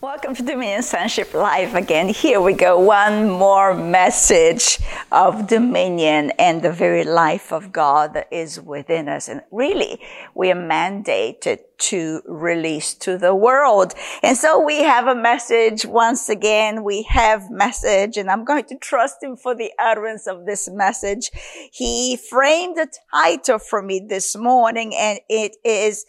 Welcome to Dominion Sonship Live again. Here we go. One more message of dominion and the very life of God that is within us. And really, we are mandated to release to the world. And so we have a message once again. We have message and I'm going to trust him for the utterance of this message. He framed a title for me this morning and it is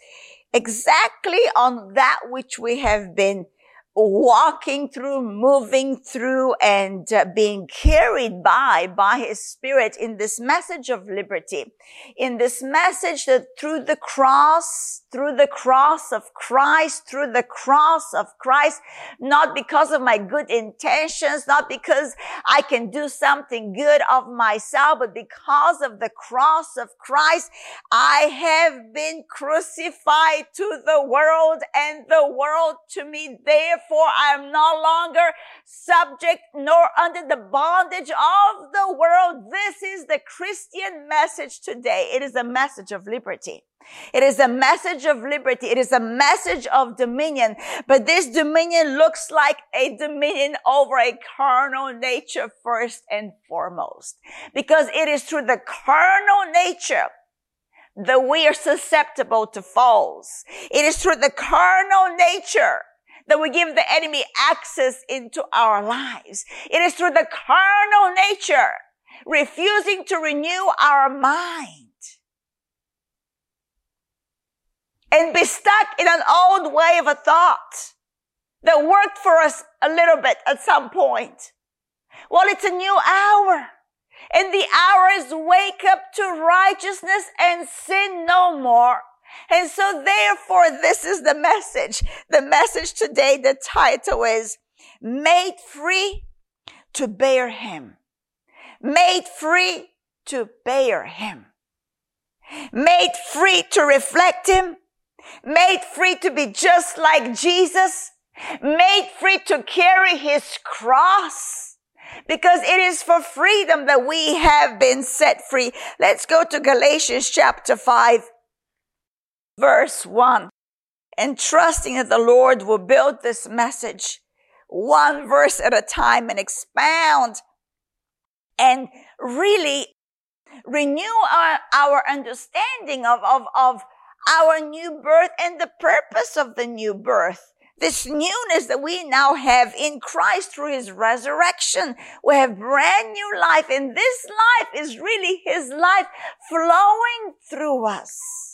exactly on that which we have been walking through, moving through, and uh, being carried by, by his spirit in this message of liberty, in this message that through the cross, through the cross of Christ, through the cross of Christ, not because of my good intentions, not because I can do something good of myself, but because of the cross of Christ, I have been crucified to the world and the world to me. Therefore, I am no longer subject nor under the bondage of the world. This is the Christian message today. It is a message of liberty. It is a message of liberty. It is a message of dominion. But this dominion looks like a dominion over a carnal nature first and foremost. Because it is through the carnal nature that we are susceptible to falls. It is through the carnal nature that we give the enemy access into our lives. It is through the carnal nature refusing to renew our mind and be stuck in an old way of a thought that worked for us a little bit at some point. Well, it's a new hour. And the hour is wake up to righteousness and sin no more. And so therefore, this is the message. The message today, the title is made free to bear him. Made free to bear him. Made free to reflect him made free to be just like Jesus, made free to carry his cross. Because it is for freedom that we have been set free. Let's go to Galatians chapter 5, verse 1. And trusting that the Lord will build this message one verse at a time and expound and really renew our, our understanding of, of, of our new birth and the purpose of the new birth. This newness that we now have in Christ through his resurrection. We have brand new life and this life is really his life flowing through us.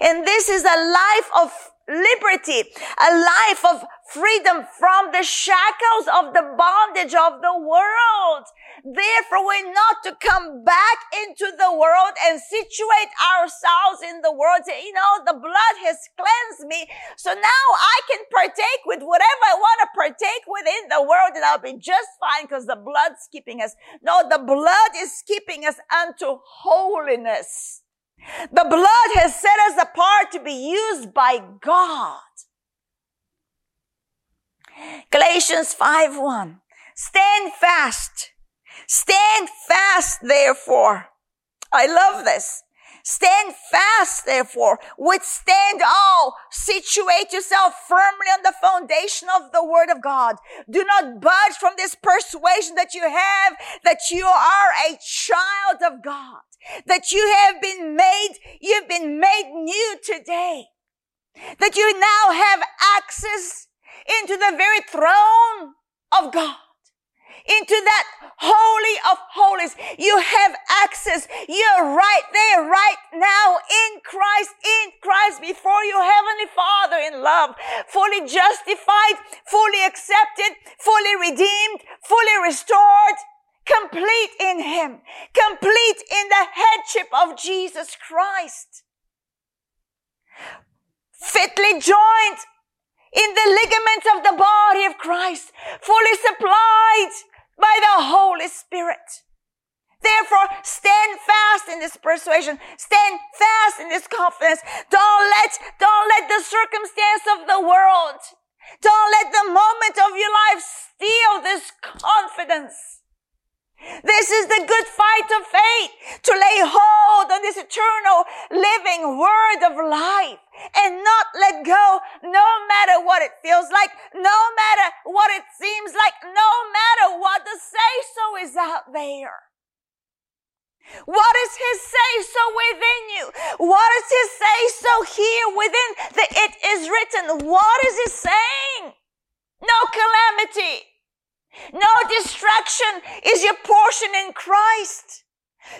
And this is a life of liberty, a life of freedom from the shackles of the bondage of the world. Therefore, we're not to come back into the world and situate ourselves in the world. You know, the blood has cleansed me. So now I can partake with whatever I want to partake within the world and I'll be just fine because the blood's keeping us. No, the blood is keeping us unto holiness. The blood has set us apart to be used by God. Galatians 5 1. Stand fast. Stand fast, therefore. I love this. Stand fast, therefore. Withstand all. Situate yourself firmly on the foundation of the word of God. Do not budge from this persuasion that you have that you are a child of God that you have been made, you've been made new today. That you now have access into the very throne of God. Into that holy of holies. You have access. You're right there, right now in Christ, in Christ before your heavenly Father in love. Fully justified, fully accepted, fully redeemed, fully restored complete in Him, complete in the headship of Jesus Christ, fitly joined in the ligaments of the body of Christ, fully supplied by the Holy Spirit. Therefore, stand fast in this persuasion. Stand fast in this confidence. Don't let, don't let the circumstance of the world, don't let the moment of your life steal this confidence This is the good fight of faith to lay hold on this eternal living word of life and not let go no matter what it feels like, no matter what it seems like, no matter what the say so is out there. What is his say so within you? What is his say so here within the it is written? What is he saying? No calamity. No distraction is your portion in Christ.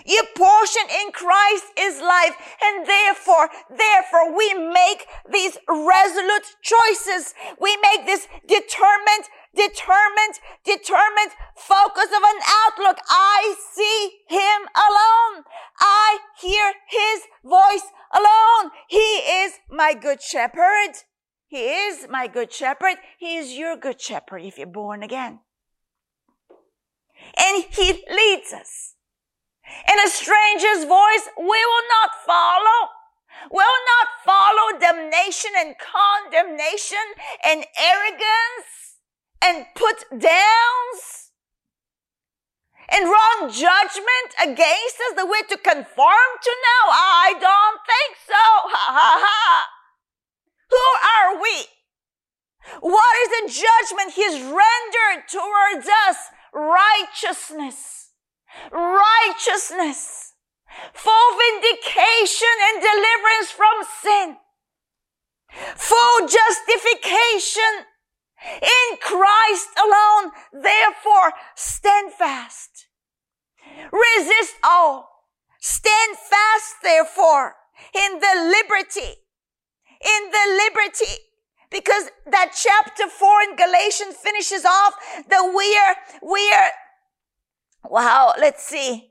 Your portion in Christ is life. And therefore, therefore we make these resolute choices. We make this determined, determined, determined focus of an outlook. I see him alone. I hear his voice alone. He is my good shepherd. He is my good shepherd. He is your good shepherd if you're born again and he leads us. In a stranger's voice, we will not follow. Will not follow damnation and condemnation and arrogance and put downs and wrong judgment against us that we're to conform to now. I don't think so. Ha ha ha. Who are we? What is the judgment he's rendered towards us righteousness, righteousness, full vindication and deliverance from sin, full justification in Christ alone. Therefore, stand fast. Resist all. Stand fast, therefore, in the liberty, in the liberty because that chapter four in Galatians finishes off that we are, we are, wow, let's see.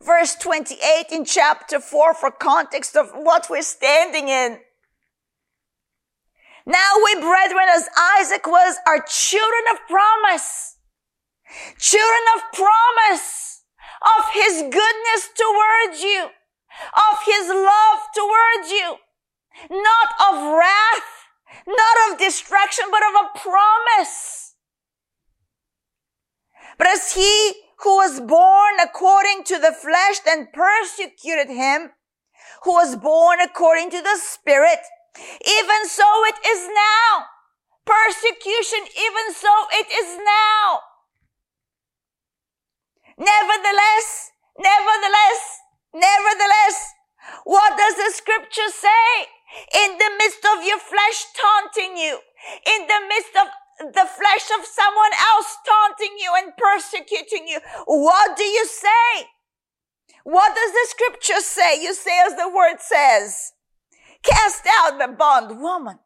Verse 28 in chapter four for context of what we're standing in. Now we brethren, as Isaac was, are children of promise. Children of promise of his goodness towards you, of his love towards you not of wrath, not of destruction, but of a promise. But as he who was born according to the flesh then persecuted him, who was born according to the spirit, even so it is now. Persecution, even so it is now. Nevertheless, nevertheless, nevertheless, what does the scripture say? In the midst of your flesh taunting you, in the midst of the flesh of someone else taunting you and persecuting you, what do you say? What does the scripture say? You say as the word says, cast out the bondwoman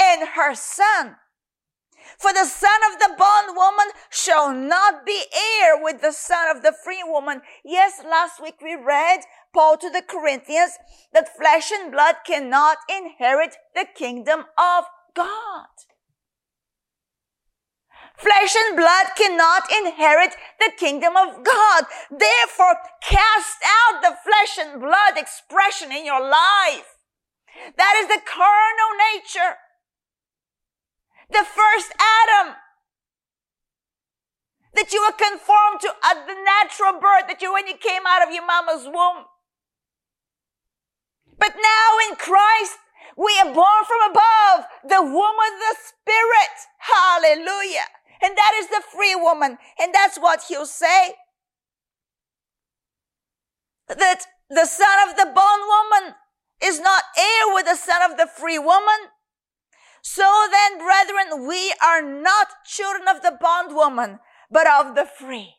and her son. For the son of the bondwoman shall not be heir with the son of the free woman. Yes, last week we read Paul to the Corinthians that flesh and blood cannot inherit the kingdom of God. Flesh and blood cannot inherit the kingdom of God. Therefore, cast out the flesh and blood expression in your life. That is the carnal nature. The first Adam that you were conformed to the natural birth that you when you came out of your mama's womb. But now in Christ, we are born from above, the woman, the spirit. Hallelujah. And that is the free woman. And that's what he'll say. That the son of the bond woman is not heir with the son of the free woman. So then, brethren, we are not children of the bondwoman, but of the free.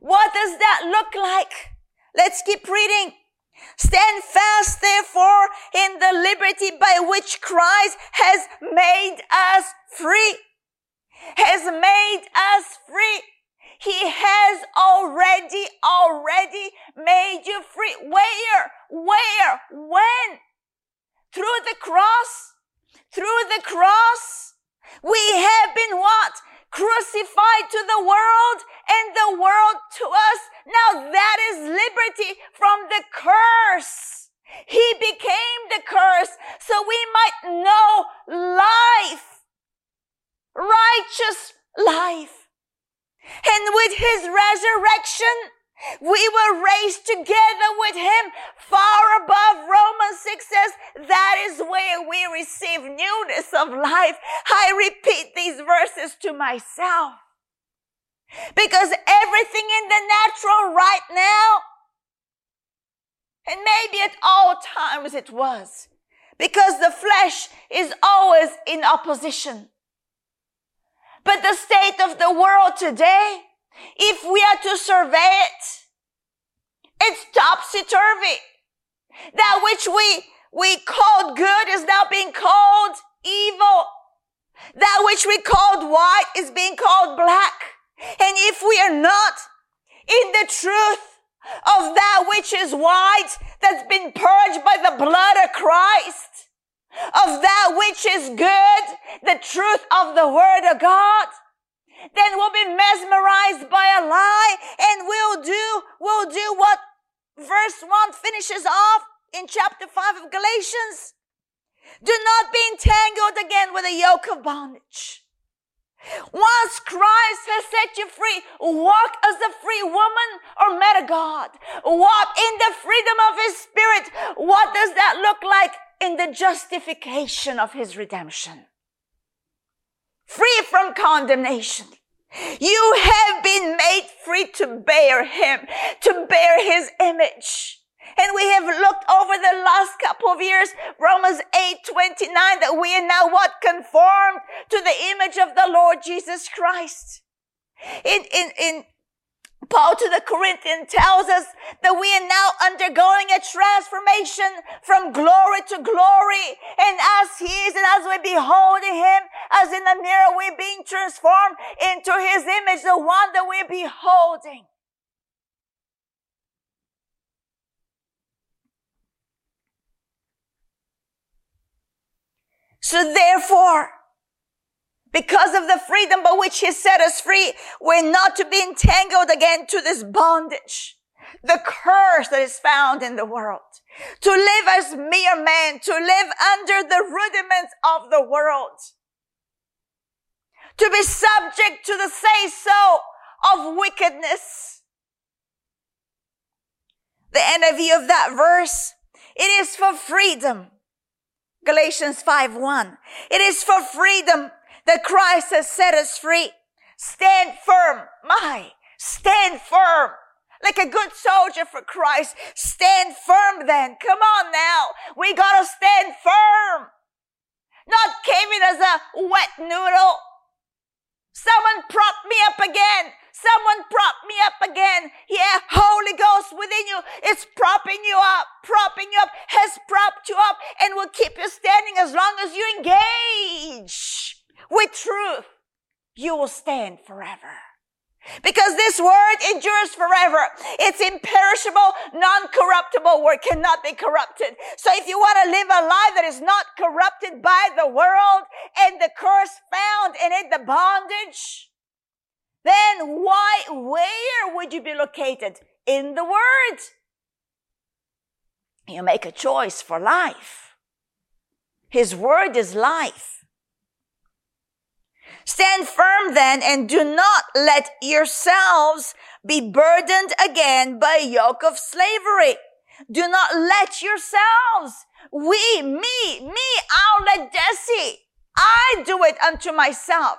What does that look like? Let's keep reading. Stand fast, therefore, in the liberty by which Christ has made us free. Has made us free. He has already, already made you free. Where? Where? When? Through the cross? Through the cross? We have been what? Crucified to the world and the world to us. Now that is liberty from the curse. He became the curse so we might know life, righteous life. And with his resurrection, we were raised together with him far above Romans 6 says that is where we receive newness of life. I repeat these verses to myself because everything in the natural right now and maybe at all times it was because the flesh is always in opposition. But the state of the world today if we are to survey it, it's topsy-turvy. That which we, we called good is now being called evil. That which we called white is being called black. And if we are not in the truth of that which is white that's been purged by the blood of Christ, of that which is good, the truth of the word of God, then we'll be mesmerized by a lie and we'll do, we'll do what verse 1 finishes off in chapter 5 of Galatians. Do not be entangled again with a yoke of bondage. Once Christ has set you free, walk as a free woman or met a God. Walk in the freedom of His Spirit. What does that look like in the justification of His redemption? Free from condemnation. You have been made free to bear him, to bear his image. And we have looked over the last couple of years, Romans 8, 29, that we are now what? Conformed to the image of the Lord Jesus Christ. In, in, in Paul to the Corinthians tells us that we are now undergoing a transformation from glory to glory. And as he is and as we behold him, as in the mirror, we're being transformed into his image, the one that we're beholding. So therefore, because of the freedom by which he set us free, we're not to be entangled again to this bondage. The curse that is found in the world. To live as mere men, to live under the rudiments of the world. To be subject to the say so of wickedness. The NIV of that verse, it is for freedom. Galatians 5 1. It is for freedom that Christ has set us free. Stand firm. My, stand firm. Like a good soldier for Christ. Stand firm then. Come on now. We gotta stand firm. Not caving as a wet noodle. Someone prop me up again. Someone prop me up again. Yeah, Holy Ghost within you is propping you up, propping you up, has propped you up, and will keep you standing as long as you engage with truth, you will stand forever. Because this word endures forever. It's imperishable, non-corruptible word cannot be corrupted. So if you want to live a life that is not corrupted by the world and the curse found in it, the bondage, then why, where would you be located? In the word. You make a choice for life. His word is life. Stand firm then and do not let yourselves be burdened again by a yoke of slavery. Do not let yourselves, we, me, me, I'll let Deci. I do it unto myself.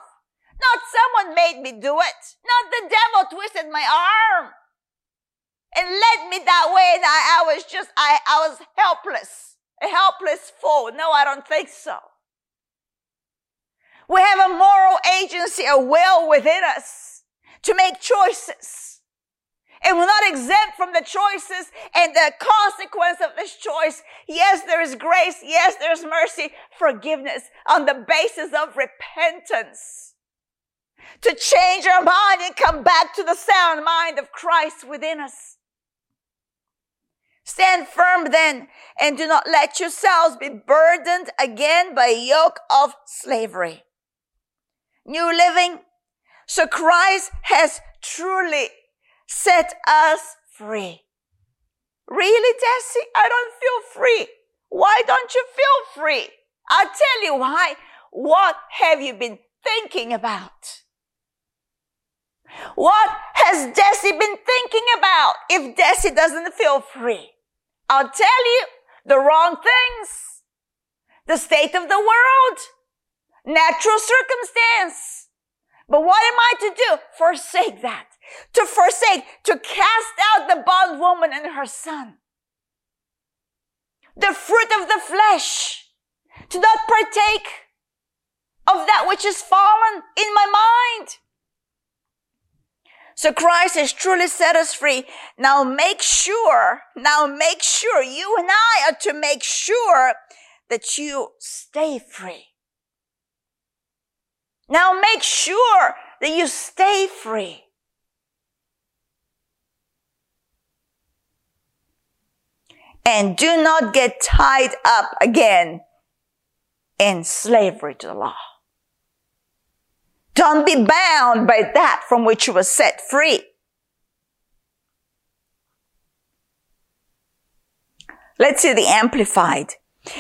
Not someone made me do it. Not the devil twisted my arm and led me that way and I, I was just, I, I was helpless, a helpless fool. No, I don't think so. We have a moral agency, a will within us to make choices. And we're not exempt from the choices and the consequence of this choice. Yes, there is grace. Yes, there's mercy, forgiveness on the basis of repentance. To change our mind and come back to the sound mind of Christ within us. Stand firm then and do not let yourselves be burdened again by a yoke of slavery. New living. So Christ has truly set us free. Really, Deci? I don't feel free. Why don't you feel free? I'll tell you why. What have you been thinking about? What has Deci been thinking about if Deci doesn't feel free? I'll tell you the wrong things. The state of the world. Natural circumstance. But what am I to do? Forsake that. To forsake, to cast out the bondwoman and her son. The fruit of the flesh. To not partake of that which is fallen in my mind. So Christ has truly set us free. Now make sure, now make sure, you and I are to make sure that you stay free. Now make sure that you stay free. And do not get tied up again in slavery to the law. Don't be bound by that from which you were set free. Let's see the amplified.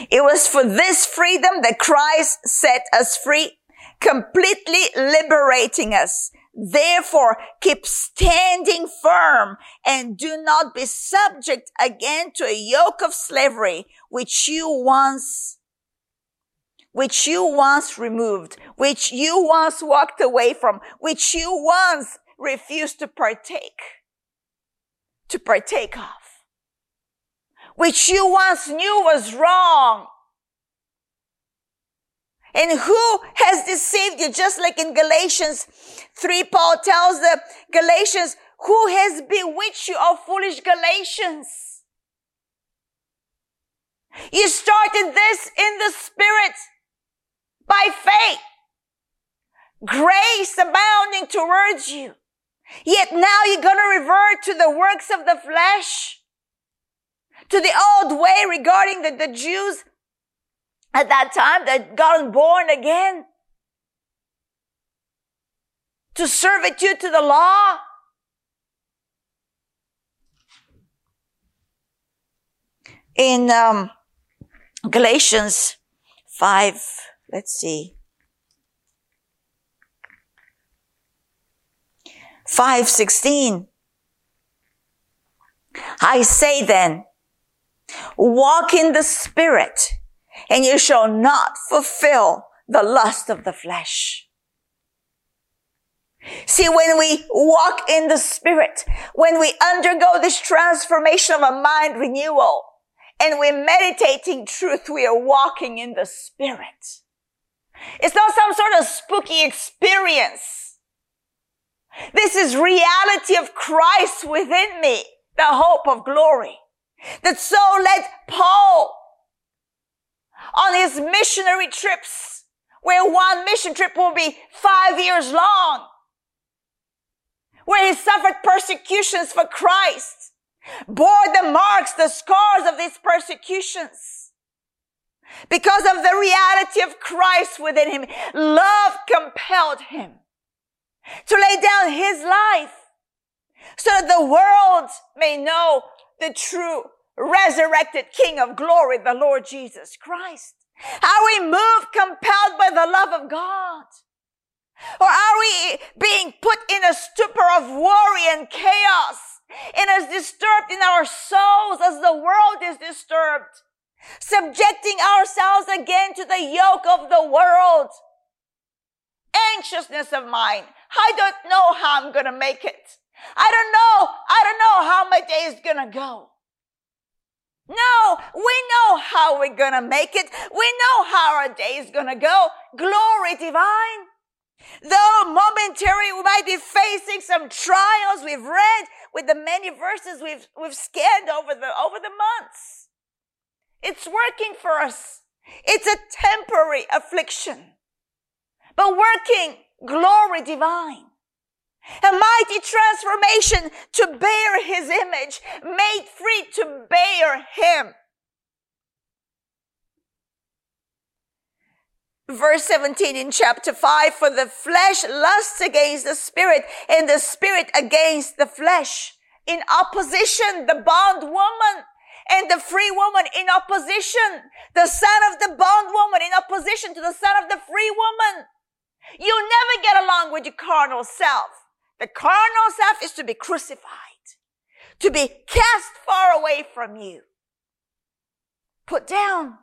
It was for this freedom that Christ set us free, completely liberating us. Therefore, keep standing firm and do not be subject again to a yoke of slavery, which you once which you once removed, which you once walked away from, which you once refused to partake, to partake of, which you once knew was wrong. And who has deceived you? Just like in Galatians 3, Paul tells the Galatians, who has bewitched you, O foolish Galatians? You started this in the spirit by faith. Grace abounding towards you. Yet now you're going to revert to the works of the flesh, to the old way regarding the, the Jews at that time that got born again, to servitude to the law. In um, Galatians 5, Let's see. 516. I say then, walk in the spirit and you shall not fulfill the lust of the flesh. See, when we walk in the spirit, when we undergo this transformation of a mind renewal and we're meditating truth, we are walking in the spirit. It's not some sort of spooky experience. This is reality of Christ within me, the hope of glory. That so led Paul on his missionary trips, where one mission trip will be five years long, where he suffered persecutions for Christ, bore the marks, the scars of these persecutions because of the reality of Christ within him. Love compelled him to lay down his life so that the world may know the true resurrected King of glory, the Lord Jesus Christ. Are we moved, compelled by the love of God? Or are we being put in a stupor of worry and chaos and as disturbed in our souls as the world is disturbed? subjecting ourselves again to the yoke of the world. Anxiousness of mind. I don't know how I'm going to make it. I don't know. I don't know how my day is going to go. No, we know how we're going to make it. We know how our day is going to go. Glory divine. Though momentary we might be facing some trials we've read with the many verses we've, we've scanned over the, over the months. It's working for us. It's a temporary affliction, but working glory divine. A mighty transformation to bear his image, made free to bear him. Verse 17 in chapter 5, for the flesh lusts against the spirit and the spirit against the flesh. In opposition, the bondwoman and the free woman in opposition, the son of the bondwoman in opposition to the son of the free woman. You'll never get along with your carnal self. The carnal self is to be crucified, to be cast far away from you, put down,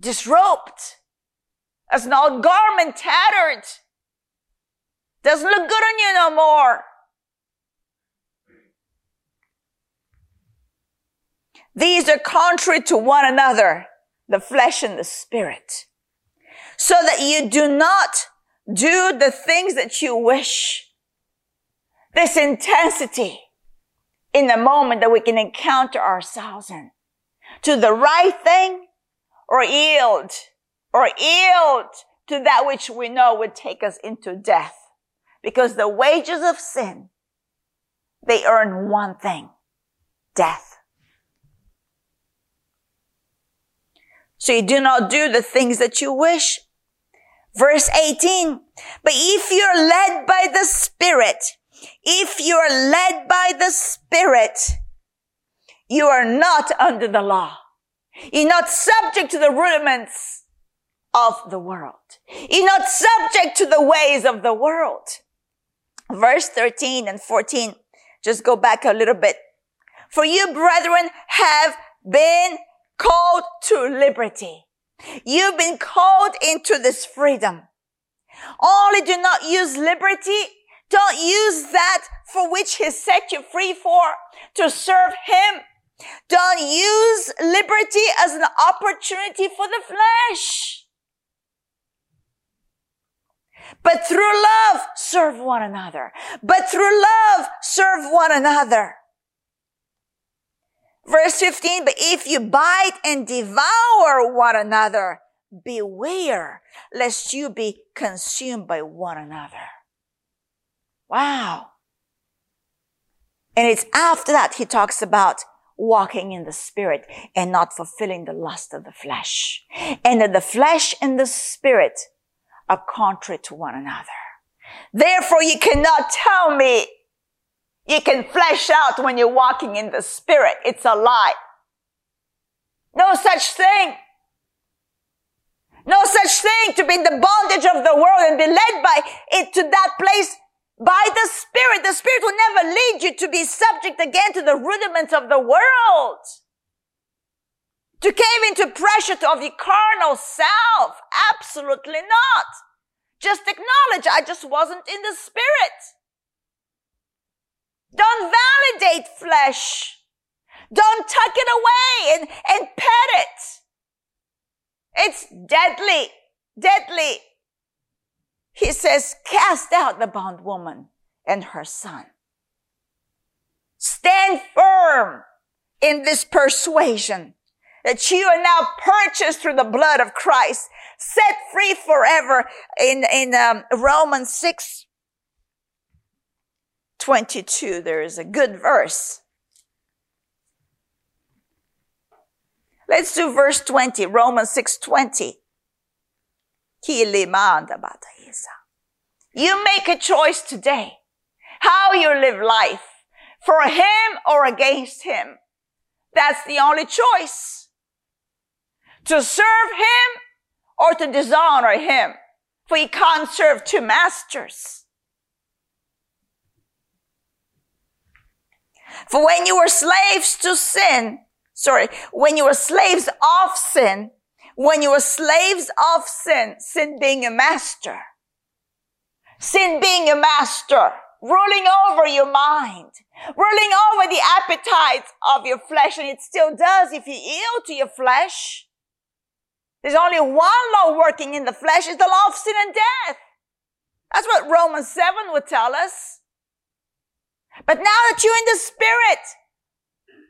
disrobed, as an old garment tattered. Doesn't look good on you no more. These are contrary to one another, the flesh and the spirit, so that you do not do the things that you wish. This intensity in the moment that we can encounter ourselves in to the right thing or yield or yield to that which we know would take us into death. Because the wages of sin, they earn one thing, death. So you do not do the things that you wish. Verse 18. But if you're led by the Spirit, if you're led by the Spirit, you are not under the law. You're not subject to the rudiments of the world. You're not subject to the ways of the world. Verse 13 and 14. Just go back a little bit. For you, brethren, have been called to liberty. You've been called into this freedom. Only do not use liberty. Don't use that for which he set you free for to serve him. Don't use liberty as an opportunity for the flesh. But through love, serve one another. But through love, serve one another. Verse 15, but if you bite and devour one another, beware lest you be consumed by one another. Wow. And it's after that he talks about walking in the spirit and not fulfilling the lust of the flesh. And that the flesh and the spirit are contrary to one another. Therefore you cannot tell me you can flesh out when you're walking in the spirit. It's a lie. No such thing. No such thing to be in the bondage of the world and be led by it to that place by the Spirit. The Spirit will never lead you to be subject again to the rudiments of the world. To cave into pressure of your carnal self. Absolutely not. Just acknowledge I just wasn't in the Spirit. Don't validate flesh. Don't tuck it away and, and pet it. It's deadly, deadly. He says, cast out the bondwoman and her son. Stand firm in this persuasion that you are now purchased through the blood of Christ, set free forever in, in um, Romans 6, 22, there is a good verse. Let's do verse 20, Romans 6 20. You make a choice today how you live life for him or against him. That's the only choice. To serve him or to dishonor him. For you can't serve two masters. For when you were slaves to sin, sorry, when you were slaves of sin, when you were slaves of sin, sin being a master, sin being a master, ruling over your mind, ruling over the appetites of your flesh, and it still does if you yield to your flesh. There's only one law working in the flesh, is the law of sin and death. That's what Romans 7 would tell us. But now that you're in the spirit,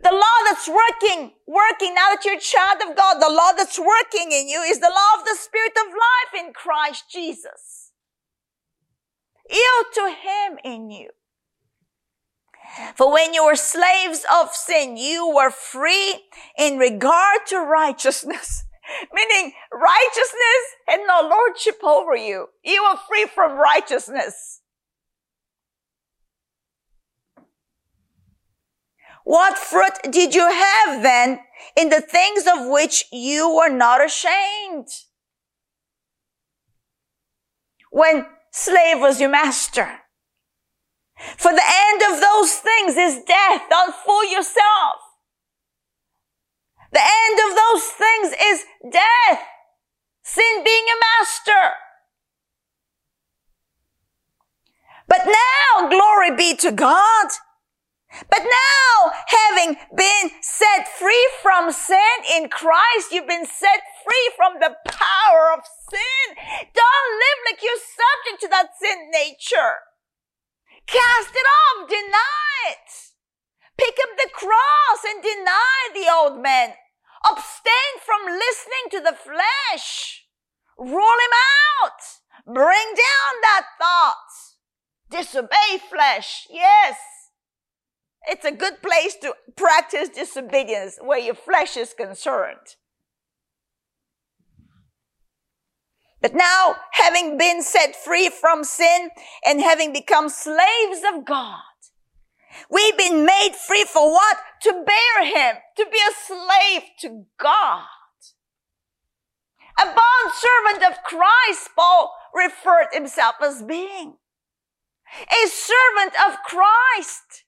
the law that's working, working now that you're a child of God, the law that's working in you is the law of the spirit of life in Christ Jesus. Yield to him in you. For when you were slaves of sin, you were free in regard to righteousness. Meaning righteousness had no lordship over you. You were free from righteousness. What fruit did you have then in the things of which you were not ashamed? When slave was your master, For the end of those things is death. Don't fool yourself. The end of those things is death. Sin being a master. But now, glory be to God. But now, having been set free from sin in Christ, you've been set free from the power of sin. Don't live like you're subject to that sin nature. Cast it off, deny it. Pick up the cross and deny the old man. Abstain from listening to the flesh. Rule him out. Bring down that thought. Disobey flesh. Yes. It's a good place to practice disobedience where your flesh is concerned. But now, having been set free from sin and having become slaves of God, we've been made free for what? To bear Him, to be a slave to God. A bond servant of Christ, Paul referred himself as being. A servant of Christ.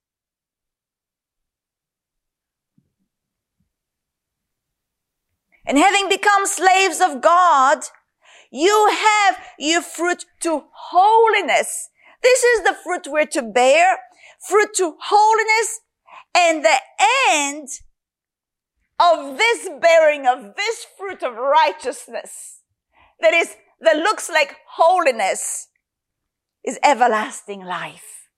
And having become slaves of God, you have your fruit to holiness. This is the fruit we're to bear. Fruit to holiness. And the end of this bearing of this fruit of righteousness that is, that looks like holiness is everlasting life.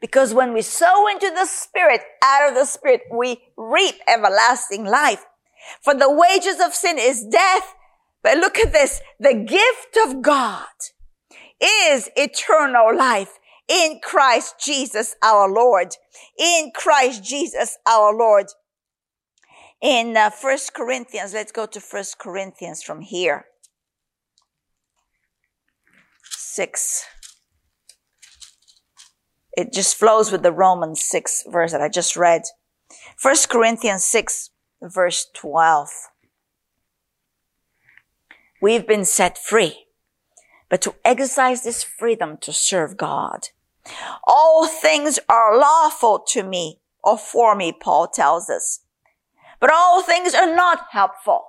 Because when we sow into the Spirit, out of the Spirit, we reap everlasting life. For the wages of sin is death. But look at this. The gift of God is eternal life in Christ Jesus our Lord. In Christ Jesus our Lord. In uh, 1 Corinthians, let's go to 1 Corinthians from here. 6. It just flows with the Romans 6 verse that I just read. 1 Corinthians 6 verse 12. We've been set free, but to exercise this freedom to serve God. All things are lawful to me or for me, Paul tells us. But all things are not helpful.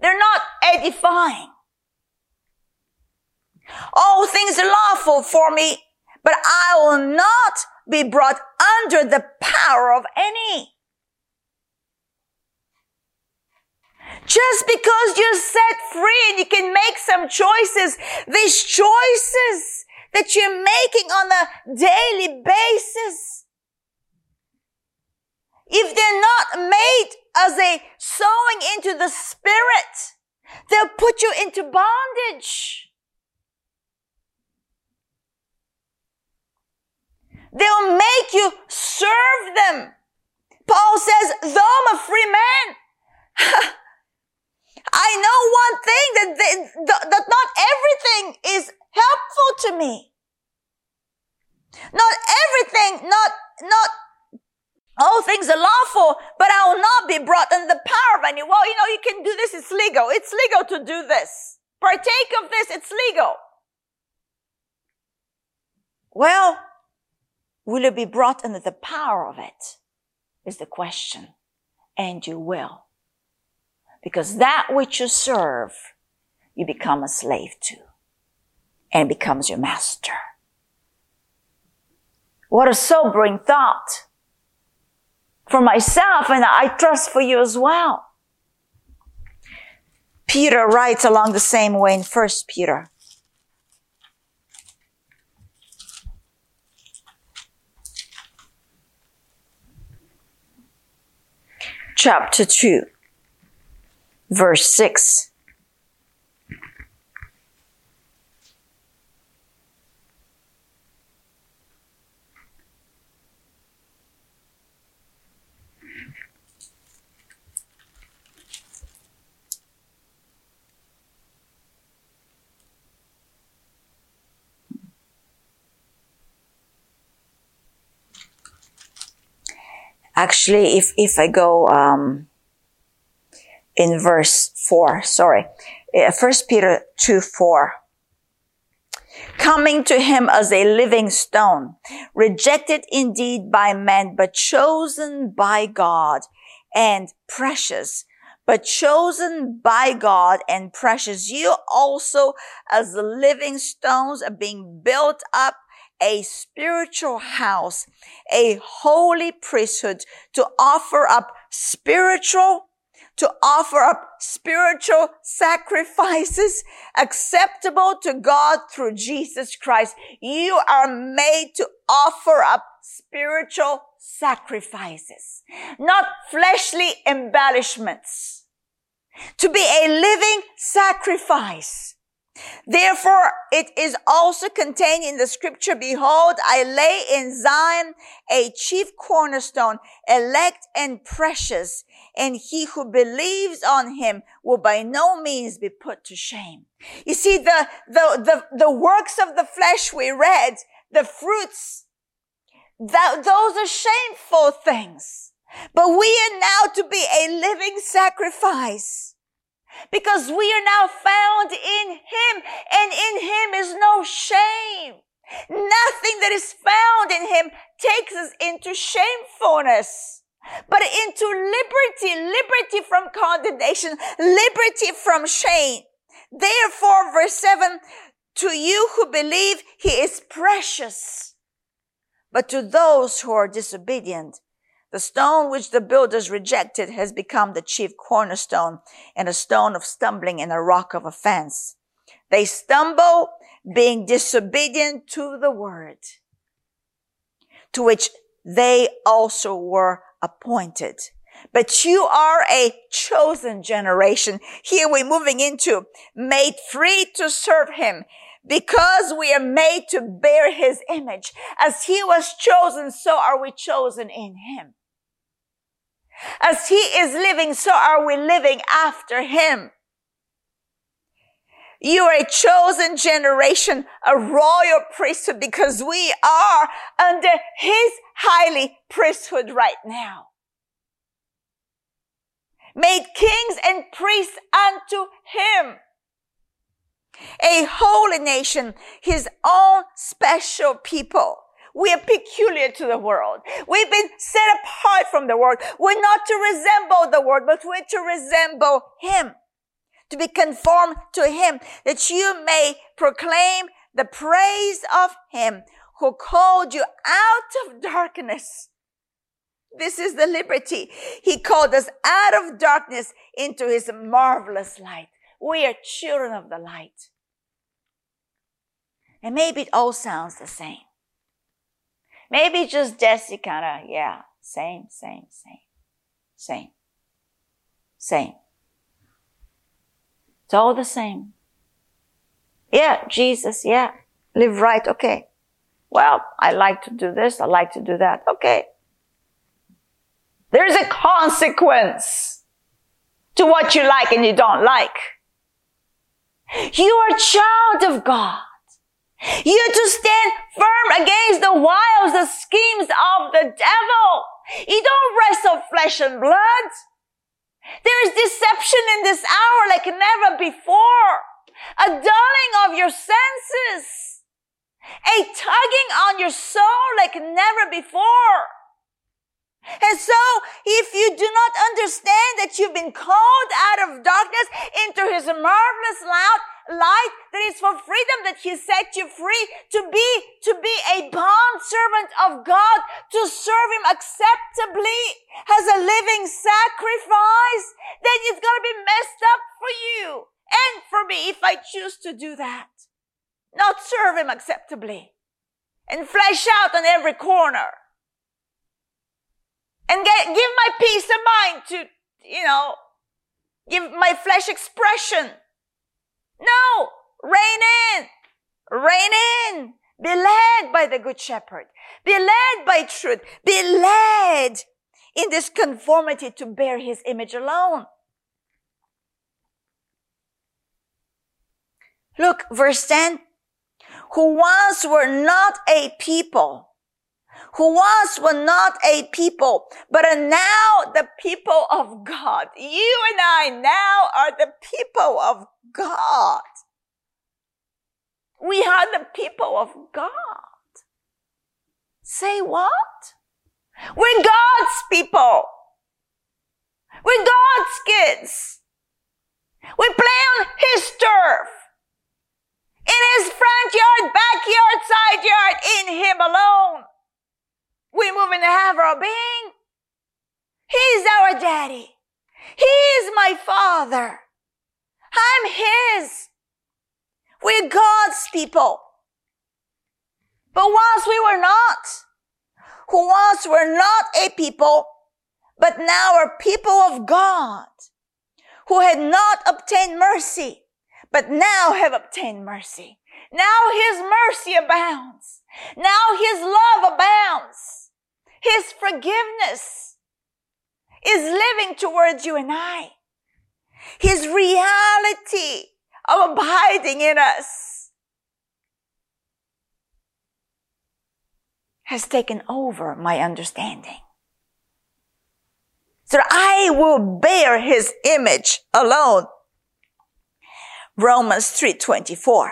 They're not edifying. All things are lawful for me, but I will not be brought under the power of any. Just because you're set free and you can make some choices, these choices that you're making on a daily basis, if they're not made as a sowing into the spirit, they'll put you into bondage. They'll make you serve them. Paul says, though I'm a free man, I know one thing that, they, that not everything is helpful to me. Not everything, not, not all things are lawful, but I will not be brought under the power of any. Well, you know, you can do this. It's legal. It's legal to do this. Partake of this. It's legal. Well, will you be brought under the power of it? Is the question. And you will. Because that which you serve, you become a slave to and becomes your master. What a sobering thought for myself and I trust for you as well. Peter writes along the same way in First Peter. Chapter 2 verse 6. Actually, if, if I go, um, in verse 4, sorry. Uh, First Peter 2 4. coming to him as a living stone, rejected indeed by men, but chosen by God and precious, but chosen by God and precious. You also as the living stones are being built up a spiritual house, a holy priesthood to offer up spiritual to offer up spiritual sacrifices acceptable to God through Jesus Christ. You are made to offer up spiritual sacrifices, not fleshly embellishments. To be a living sacrifice Therefore, it is also contained in the scripture, behold, I lay in Zion a chief cornerstone, elect and precious, and he who believes on him will by no means be put to shame. You see, the, the, the, the works of the flesh we read, the fruits, that, those are shameful things. But we are now to be a living sacrifice because we are now found in Him and in Him is no shame. Nothing that is found in Him takes us into shamefulness, but into liberty, liberty from condemnation, liberty from shame. Therefore, verse 7, to you who believe, He is precious. But to those who are disobedient, the stone which the builders rejected has become the chief cornerstone and a stone of stumbling and a rock of offense. They stumble being disobedient to the word to which they also were appointed. But you are a chosen generation. Here we're moving into made free to serve him because we are made to bear his image. As he was chosen, so are we chosen in him. As he is living, so are we living after him. You are a chosen generation, a royal priesthood, because we are under his highly priesthood right now. Made kings and priests unto him. A holy nation, his own special people. We are peculiar to the world. We've been set apart from the world. We're not to resemble the world, but we're to resemble Him. To be conformed to Him, that you may proclaim the praise of Him who called you out of darkness. This is the liberty. He called us out of darkness into His marvelous light. We are children of the light. And maybe it all sounds the same. Maybe just Jesse kind of, yeah, same, same, same, same, same. It's all the same. Yeah, Jesus, yeah, live right, okay. Well, I like to do this, I like to do that, okay. There's a consequence to what you like and you don't like. You are a child of God. You to stand firm against the wiles, the schemes of the devil. You don't wrestle flesh and blood. There is deception in this hour like never before. A dulling of your senses. A tugging on your soul like never before. And so, if you do not understand that you've been called out of darkness into his marvelous light, light that is for freedom that he set you free to be to be a bond servant of God to serve him acceptably as a living sacrifice then it's going to be messed up for you and for me if I choose to do that. Not serve him acceptably and flesh out on every corner and get, give my peace of mind to you know give my flesh expression no, rein in, rein in. Be led by the good shepherd. Be led by truth. Be led in this conformity to bear his image alone. Look, verse 10. Who once were not a people, who once were not a people, but are now the people of God. You and I now are the people of God. We are the people of God. Say what? We're God's people. We're God's kids. We play on His turf. In His front yard, backyard, side yard, in Him alone. We move and have our being. He's our daddy. He is my father. I'm His. We're God's people. But once we were not, who once were not a people, but now are people of God, who had not obtained mercy, but now have obtained mercy. Now His mercy abounds. Now His love abounds. His forgiveness is living towards you and I. His reality of abiding in us has taken over my understanding. So I will bear his image alone. Romans 3:24.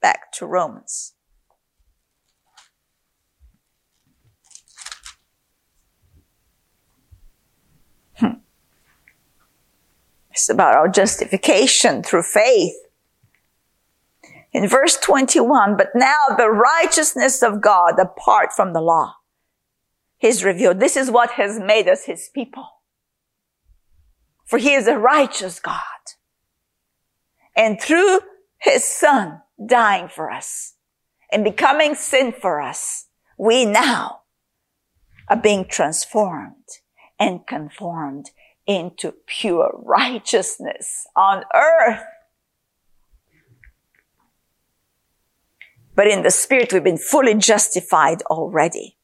Back to Romans. It's about our justification through faith. In verse 21, but now the righteousness of God apart from the law is revealed. This is what has made us his people. For he is a righteous God. And through his son dying for us and becoming sin for us, we now are being transformed and conformed into pure righteousness on earth. But in the spirit, we've been fully justified already.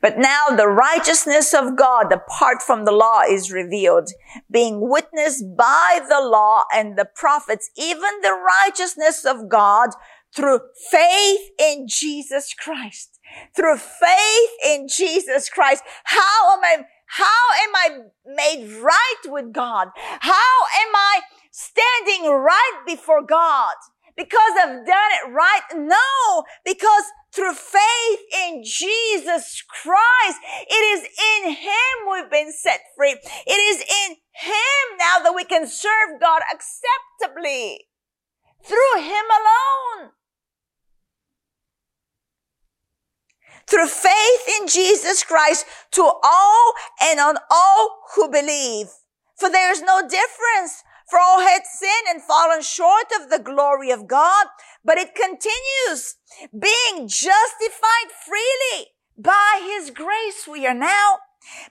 But now the righteousness of God apart from the law is revealed, being witnessed by the law and the prophets, even the righteousness of God through faith in Jesus Christ. Through faith in Jesus Christ. How am I how am I made right with God? How am I standing right before God? Because I've done it right? No, because through faith in Jesus Christ, it is in Him we've been set free. It is in Him now that we can serve God acceptably. Through Him alone. Through faith in Jesus Christ to all and on all who believe. For there is no difference. For all had sinned and fallen short of the glory of God. But it continues being justified freely by his grace. We are now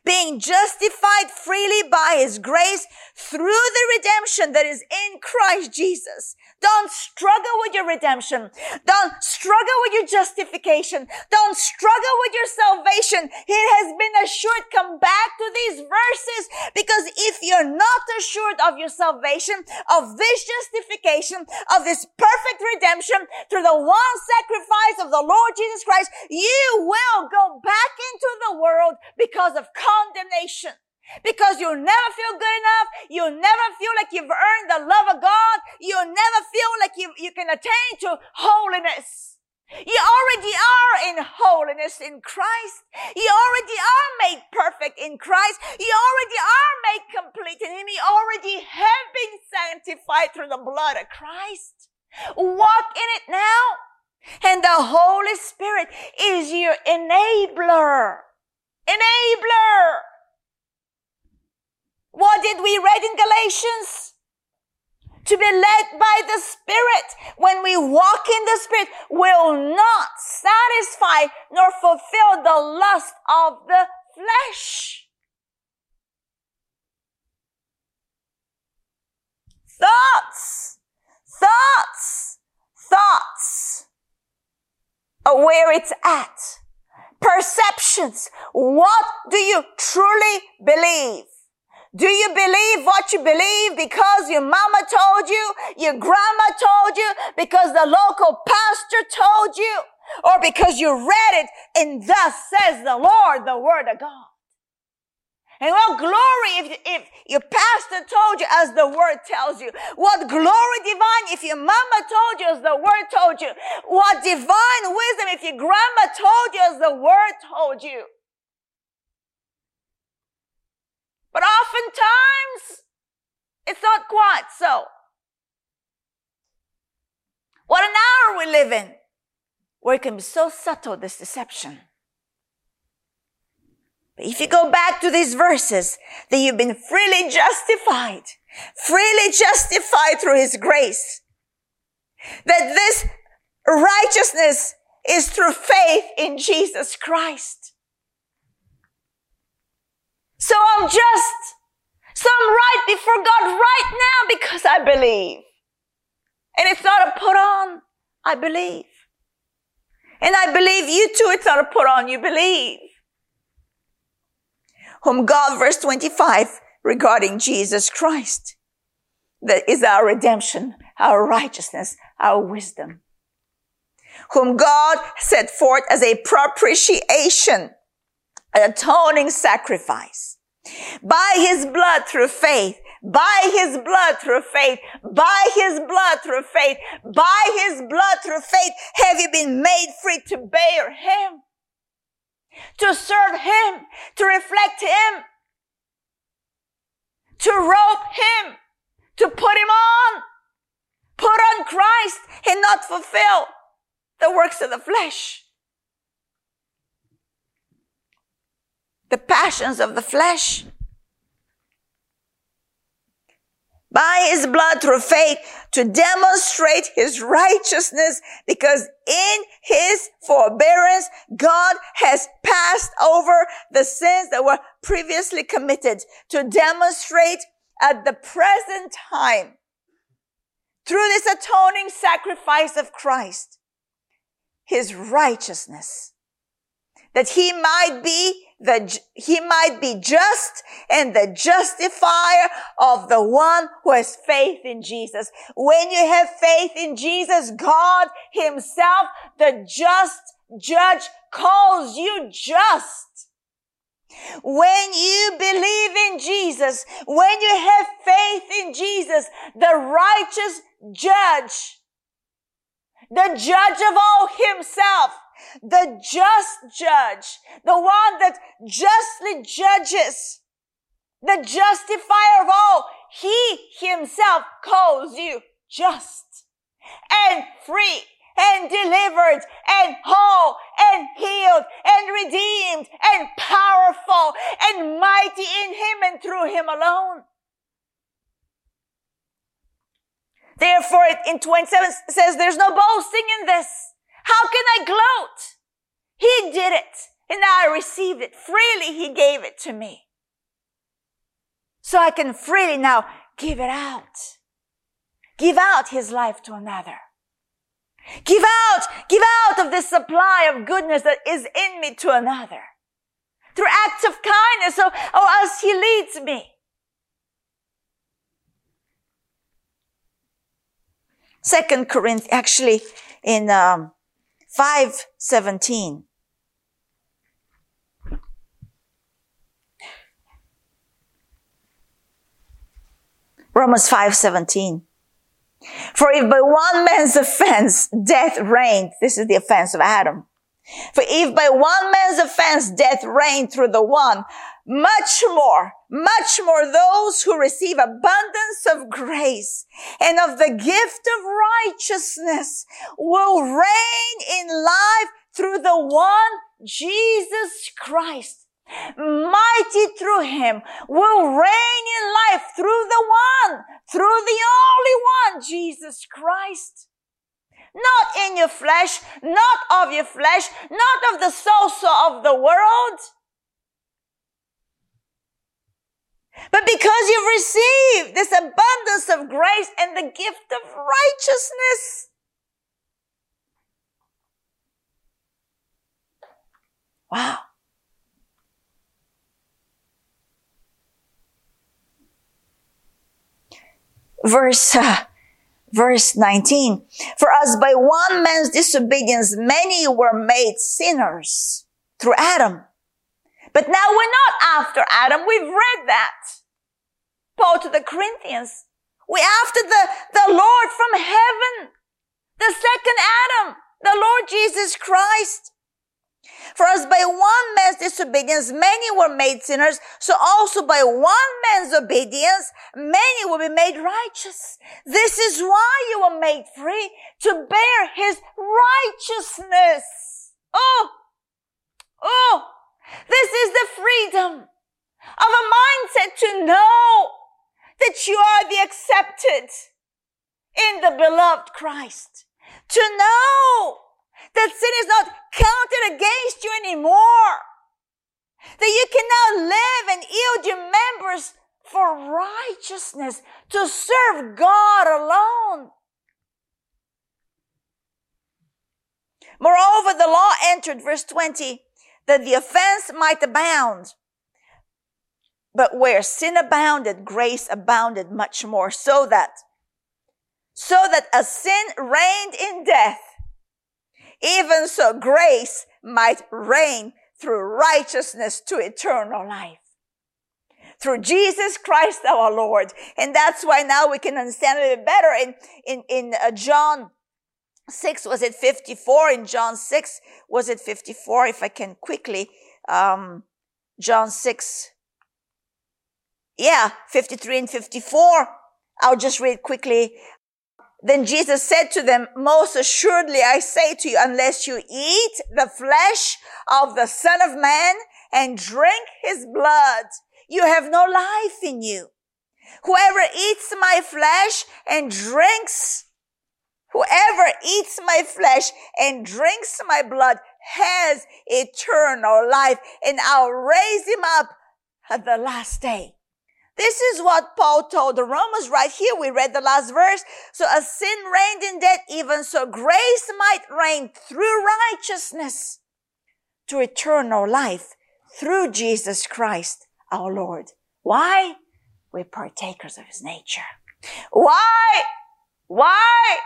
being justified freely by his grace through the redemption that is in Christ Jesus. Don't struggle with your redemption. Don't struggle with your justification. Don't struggle with your salvation. It has been assured. Come back to these verses because if you're not assured of your salvation, of this justification, of this perfect redemption through the one sacrifice of the Lord Jesus Christ, you will go back into the world because of condemnation. Because you'll never feel good enough. You'll never feel like you've earned the love of God. You'll never feel like you, you can attain to holiness. You already are in holiness in Christ. You already are made perfect in Christ. You already are made complete in Him. You already have been sanctified through the blood of Christ. Walk in it now. And the Holy Spirit is your enabler. Enabler. What did we read in Galatians? To be led by the Spirit. When we walk in the Spirit, will not satisfy nor fulfill the lust of the flesh. Thoughts, thoughts, thoughts are where it's at. Perceptions. What do you truly believe? Do you believe what you believe because your mama told you, your grandma told you, because the local pastor told you, or because you read it and thus says the Lord, the word of God? And what glory if, if your pastor told you as the word tells you? What glory divine if your mama told you as the word told you? What divine wisdom if your grandma told you as the word told you? But oftentimes, it's not quite so. What an hour we live in where it can be so subtle, this deception. If you go back to these verses, that you've been freely justified, freely justified through his grace, that this righteousness is through faith in Jesus Christ. So I'm just, so I'm right before God right now because I believe. And it's not a put on, I believe. And I believe you too, it's not a put on, you believe whom God, verse 25, regarding Jesus Christ. That is our redemption, our righteousness, our wisdom. Whom God set forth as a propitiation, an atoning sacrifice. By his blood through faith, by his blood through faith, by his blood through faith, by his blood through faith, have you been made free to bear him to serve Him, to reflect Him, to rope Him, to put Him on, put on Christ and not fulfill the works of the flesh. The passions of the flesh. By his blood through faith to demonstrate his righteousness because in his forbearance, God has passed over the sins that were previously committed to demonstrate at the present time through this atoning sacrifice of Christ, his righteousness, that he might be the, he might be just and the justifier of the one who has faith in Jesus. When you have faith in Jesus, God himself, the just judge calls you just. When you believe in Jesus, when you have faith in Jesus, the righteous judge, the judge of all himself, the just judge, the one that justly judges, the justifier of all. He himself calls you just and free and delivered and whole and healed and redeemed and powerful and mighty in him and through him alone. Therefore, in 27 says there's no boasting in this. How can I gloat? He did it and I received it. Freely He gave it to me. So I can freely now give it out. Give out His life to another. Give out, give out of this supply of goodness that is in me to another. Through acts of kindness or, or as He leads me. Second Corinthians, actually in um, 517. Romans 5:17. For if by one man's offense death reigned, this is the offense of Adam. For if by one man's offense death reigned through the one, much more, much more those who receive abundance of grace and of the gift of righteousness will reign in life through the one Jesus Christ. Mighty through him will reign in life through the one, through the only one, Jesus Christ not in your flesh, not of your flesh, not of the soul of the world, But because you've received this abundance of grace and the gift of righteousness, Wow. Verse, uh, verse 19. For as by one man's disobedience many were made sinners through Adam. But now we're not after Adam. We've read that. Paul to the Corinthians. We're after the, the Lord from heaven. The second Adam. The Lord Jesus Christ. For as by one man's disobedience many were made sinners, so also by one man's obedience many will be made righteous. This is why you were made free, to bear his righteousness. Oh, oh, this is the freedom of a mindset to know that you are the accepted in the beloved Christ. To know that sin is not counted against you anymore. That you can now live and yield your members for righteousness to serve God alone. Moreover, the law entered, verse 20, that the offense might abound. But where sin abounded, grace abounded much more, so that, so that as sin reigned in death, even so grace might reign through righteousness to eternal life. Through Jesus Christ our Lord. And that's why now we can understand a little better in, in, in uh, John 6, was it 54? In John 6, was it 54? If I can quickly, um, John 6. Yeah, 53 and 54. I'll just read quickly. Then Jesus said to them, most assuredly I say to you, unless you eat the flesh of the son of man and drink his blood, you have no life in you. Whoever eats my flesh and drinks, whoever eats my flesh and drinks my blood has eternal life and I'll raise him up at the last day. This is what Paul told the Romans right here. We read the last verse. So as sin reigned in death, even so grace might reign through righteousness to eternal life through Jesus Christ our Lord. Why? We're partakers of his nature. Why? Why?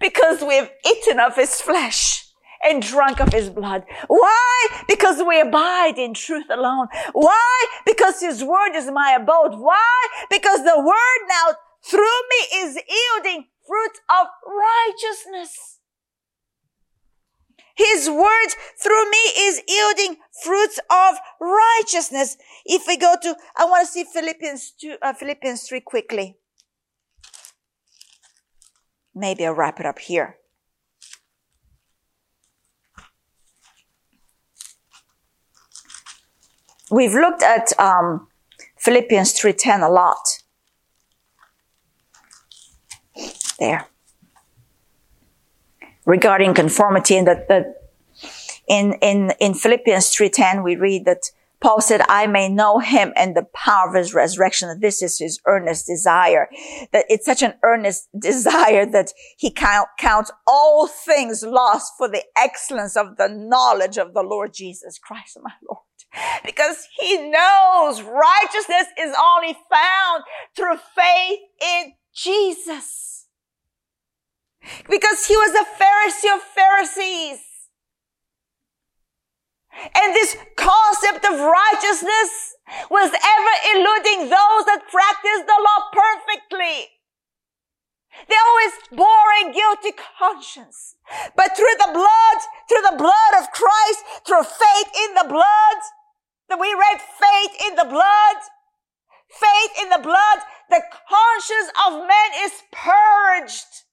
Because we've eaten of his flesh and drunk of his blood. Why? Because we abide in truth alone. Why? Because his word is my abode. Why? Because the word now through me is yielding fruit of righteousness. His word through me is yielding fruits of righteousness. If we go to, I want to see Philippians 2, uh, Philippians 3 quickly. Maybe I'll wrap it up here. we've looked at um, Philippians 3.10 a lot. There. Regarding conformity and that, in, in, in Philippians 3.10 we read that Paul said, I may know him and the power of his resurrection. That this is his earnest desire. That it's such an earnest desire that he count, counts all things lost for the excellence of the knowledge of the Lord Jesus Christ, my Lord because he knows righteousness is only found through faith in Jesus. Because he was a Pharisee of Pharisees. And this concept of righteousness was ever eluding those that practiced the law perfectly. They always bore a guilty conscience. But through the blood, through the blood of Christ, through faith in the blood, that we read faith in the blood. Faith in the blood. The conscience of man is purged.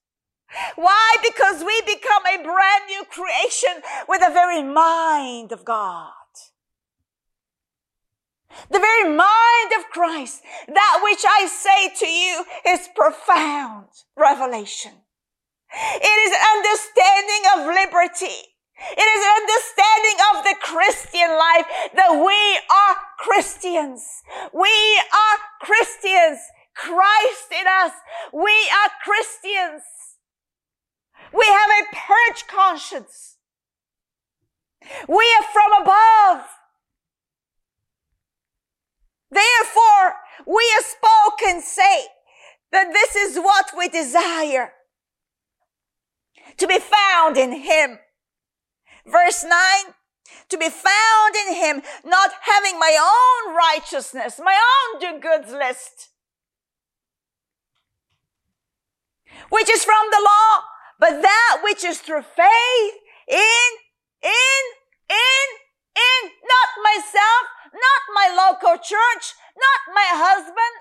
Why? Because we become a brand new creation with the very mind of God. The very mind of Christ. That which I say to you is profound revelation. It is understanding of liberty. It is an understanding of the Christian life that we are Christians. We are Christians. Christ in us. We are Christians. We have a purged conscience. We are from above. Therefore, we have spoken say that this is what we desire to be found in Him Verse 9, to be found in him, not having my own righteousness, my own do goods list, which is from the law, but that which is through faith in, in, in, in, not myself, not my local church, not my husband.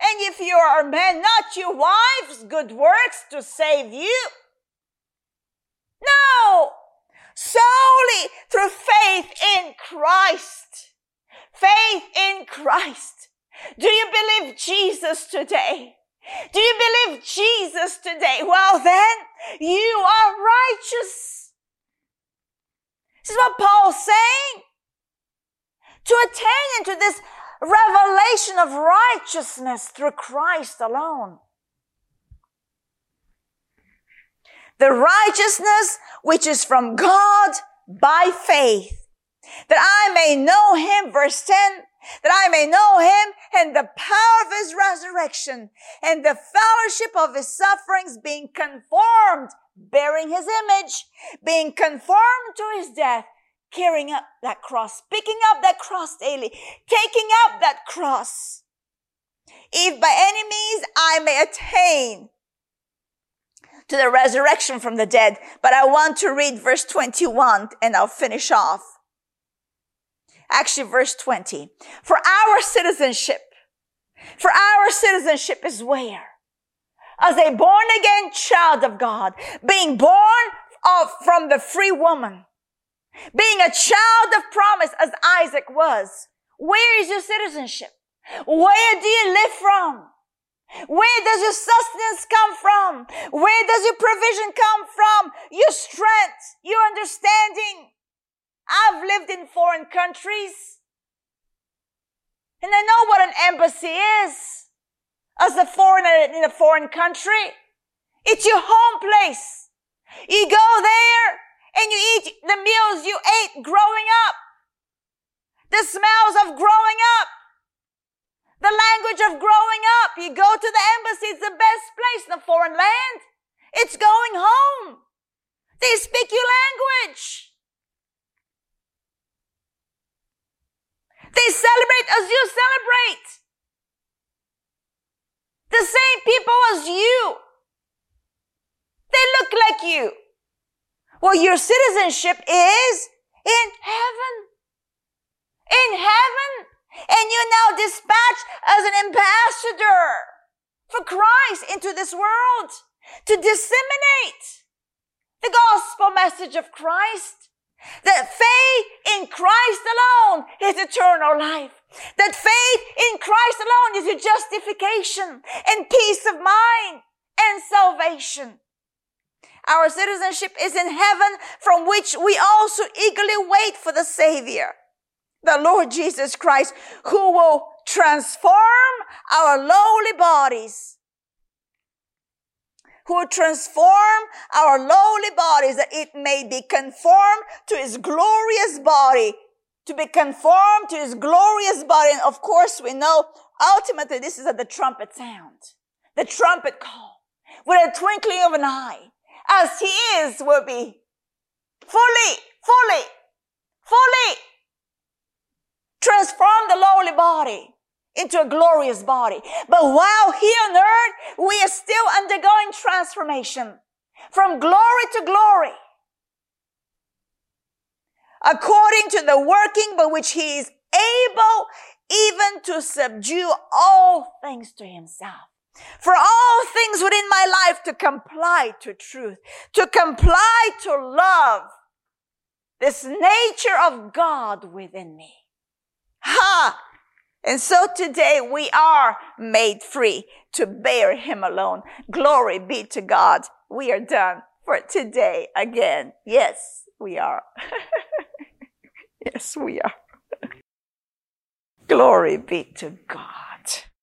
And if you are a man, not your wife's good works to save you. No! Solely through faith in Christ. Faith in Christ. Do you believe Jesus today? Do you believe Jesus today? Well, then you are righteous. This is what Paul's saying. To attain into this revelation of righteousness through Christ alone. The righteousness which is from God by faith, that I may know him, verse 10, that I may know him and the power of his resurrection and the fellowship of his sufferings being conformed, bearing his image, being conformed to his death, carrying up that cross, picking up that cross daily, taking up that cross. If by any means I may attain to the resurrection from the dead. But I want to read verse 21 and I'll finish off. Actually, verse 20. For our citizenship, for our citizenship is where? As a born again child of God, being born of, from the free woman, being a child of promise as Isaac was. Where is your citizenship? Where do you live from? Where does your sustenance come from? Where does your provision come from? Your strength, your understanding. I've lived in foreign countries. And I know what an embassy is. As a foreigner in a foreign country, it's your home place. You go there and you eat the meals you ate growing up. The smells of growing up. The language of growing up. You go to the embassy, it's the best place in a foreign land. It's going home. They speak your language. They celebrate as you celebrate. The same people as you. They look like you. Well, your citizenship is in heaven. In heaven. And you're now dispatched as an ambassador for Christ into this world to disseminate the gospel message of Christ. That faith in Christ alone is eternal life. That faith in Christ alone is your justification and peace of mind and salvation. Our citizenship is in heaven from which we also eagerly wait for the Savior the Lord Jesus Christ, who will transform our lowly bodies. Who transform our lowly bodies that it may be conformed to his glorious body. To be conformed to his glorious body. And of course, we know ultimately this is at the trumpet sound. The trumpet call. With a twinkling of an eye. As he is will be fully, fully, fully transform the lowly body into a glorious body. But while here on earth, we are still undergoing transformation from glory to glory. According to the working by which he is able even to subdue all things to himself. For all things within my life to comply to truth, to comply to love, this nature of God within me. Ha! And so today we are made free to bear him alone. Glory be to God. We are done for today again. Yes, we are. yes, we are. Glory be to God.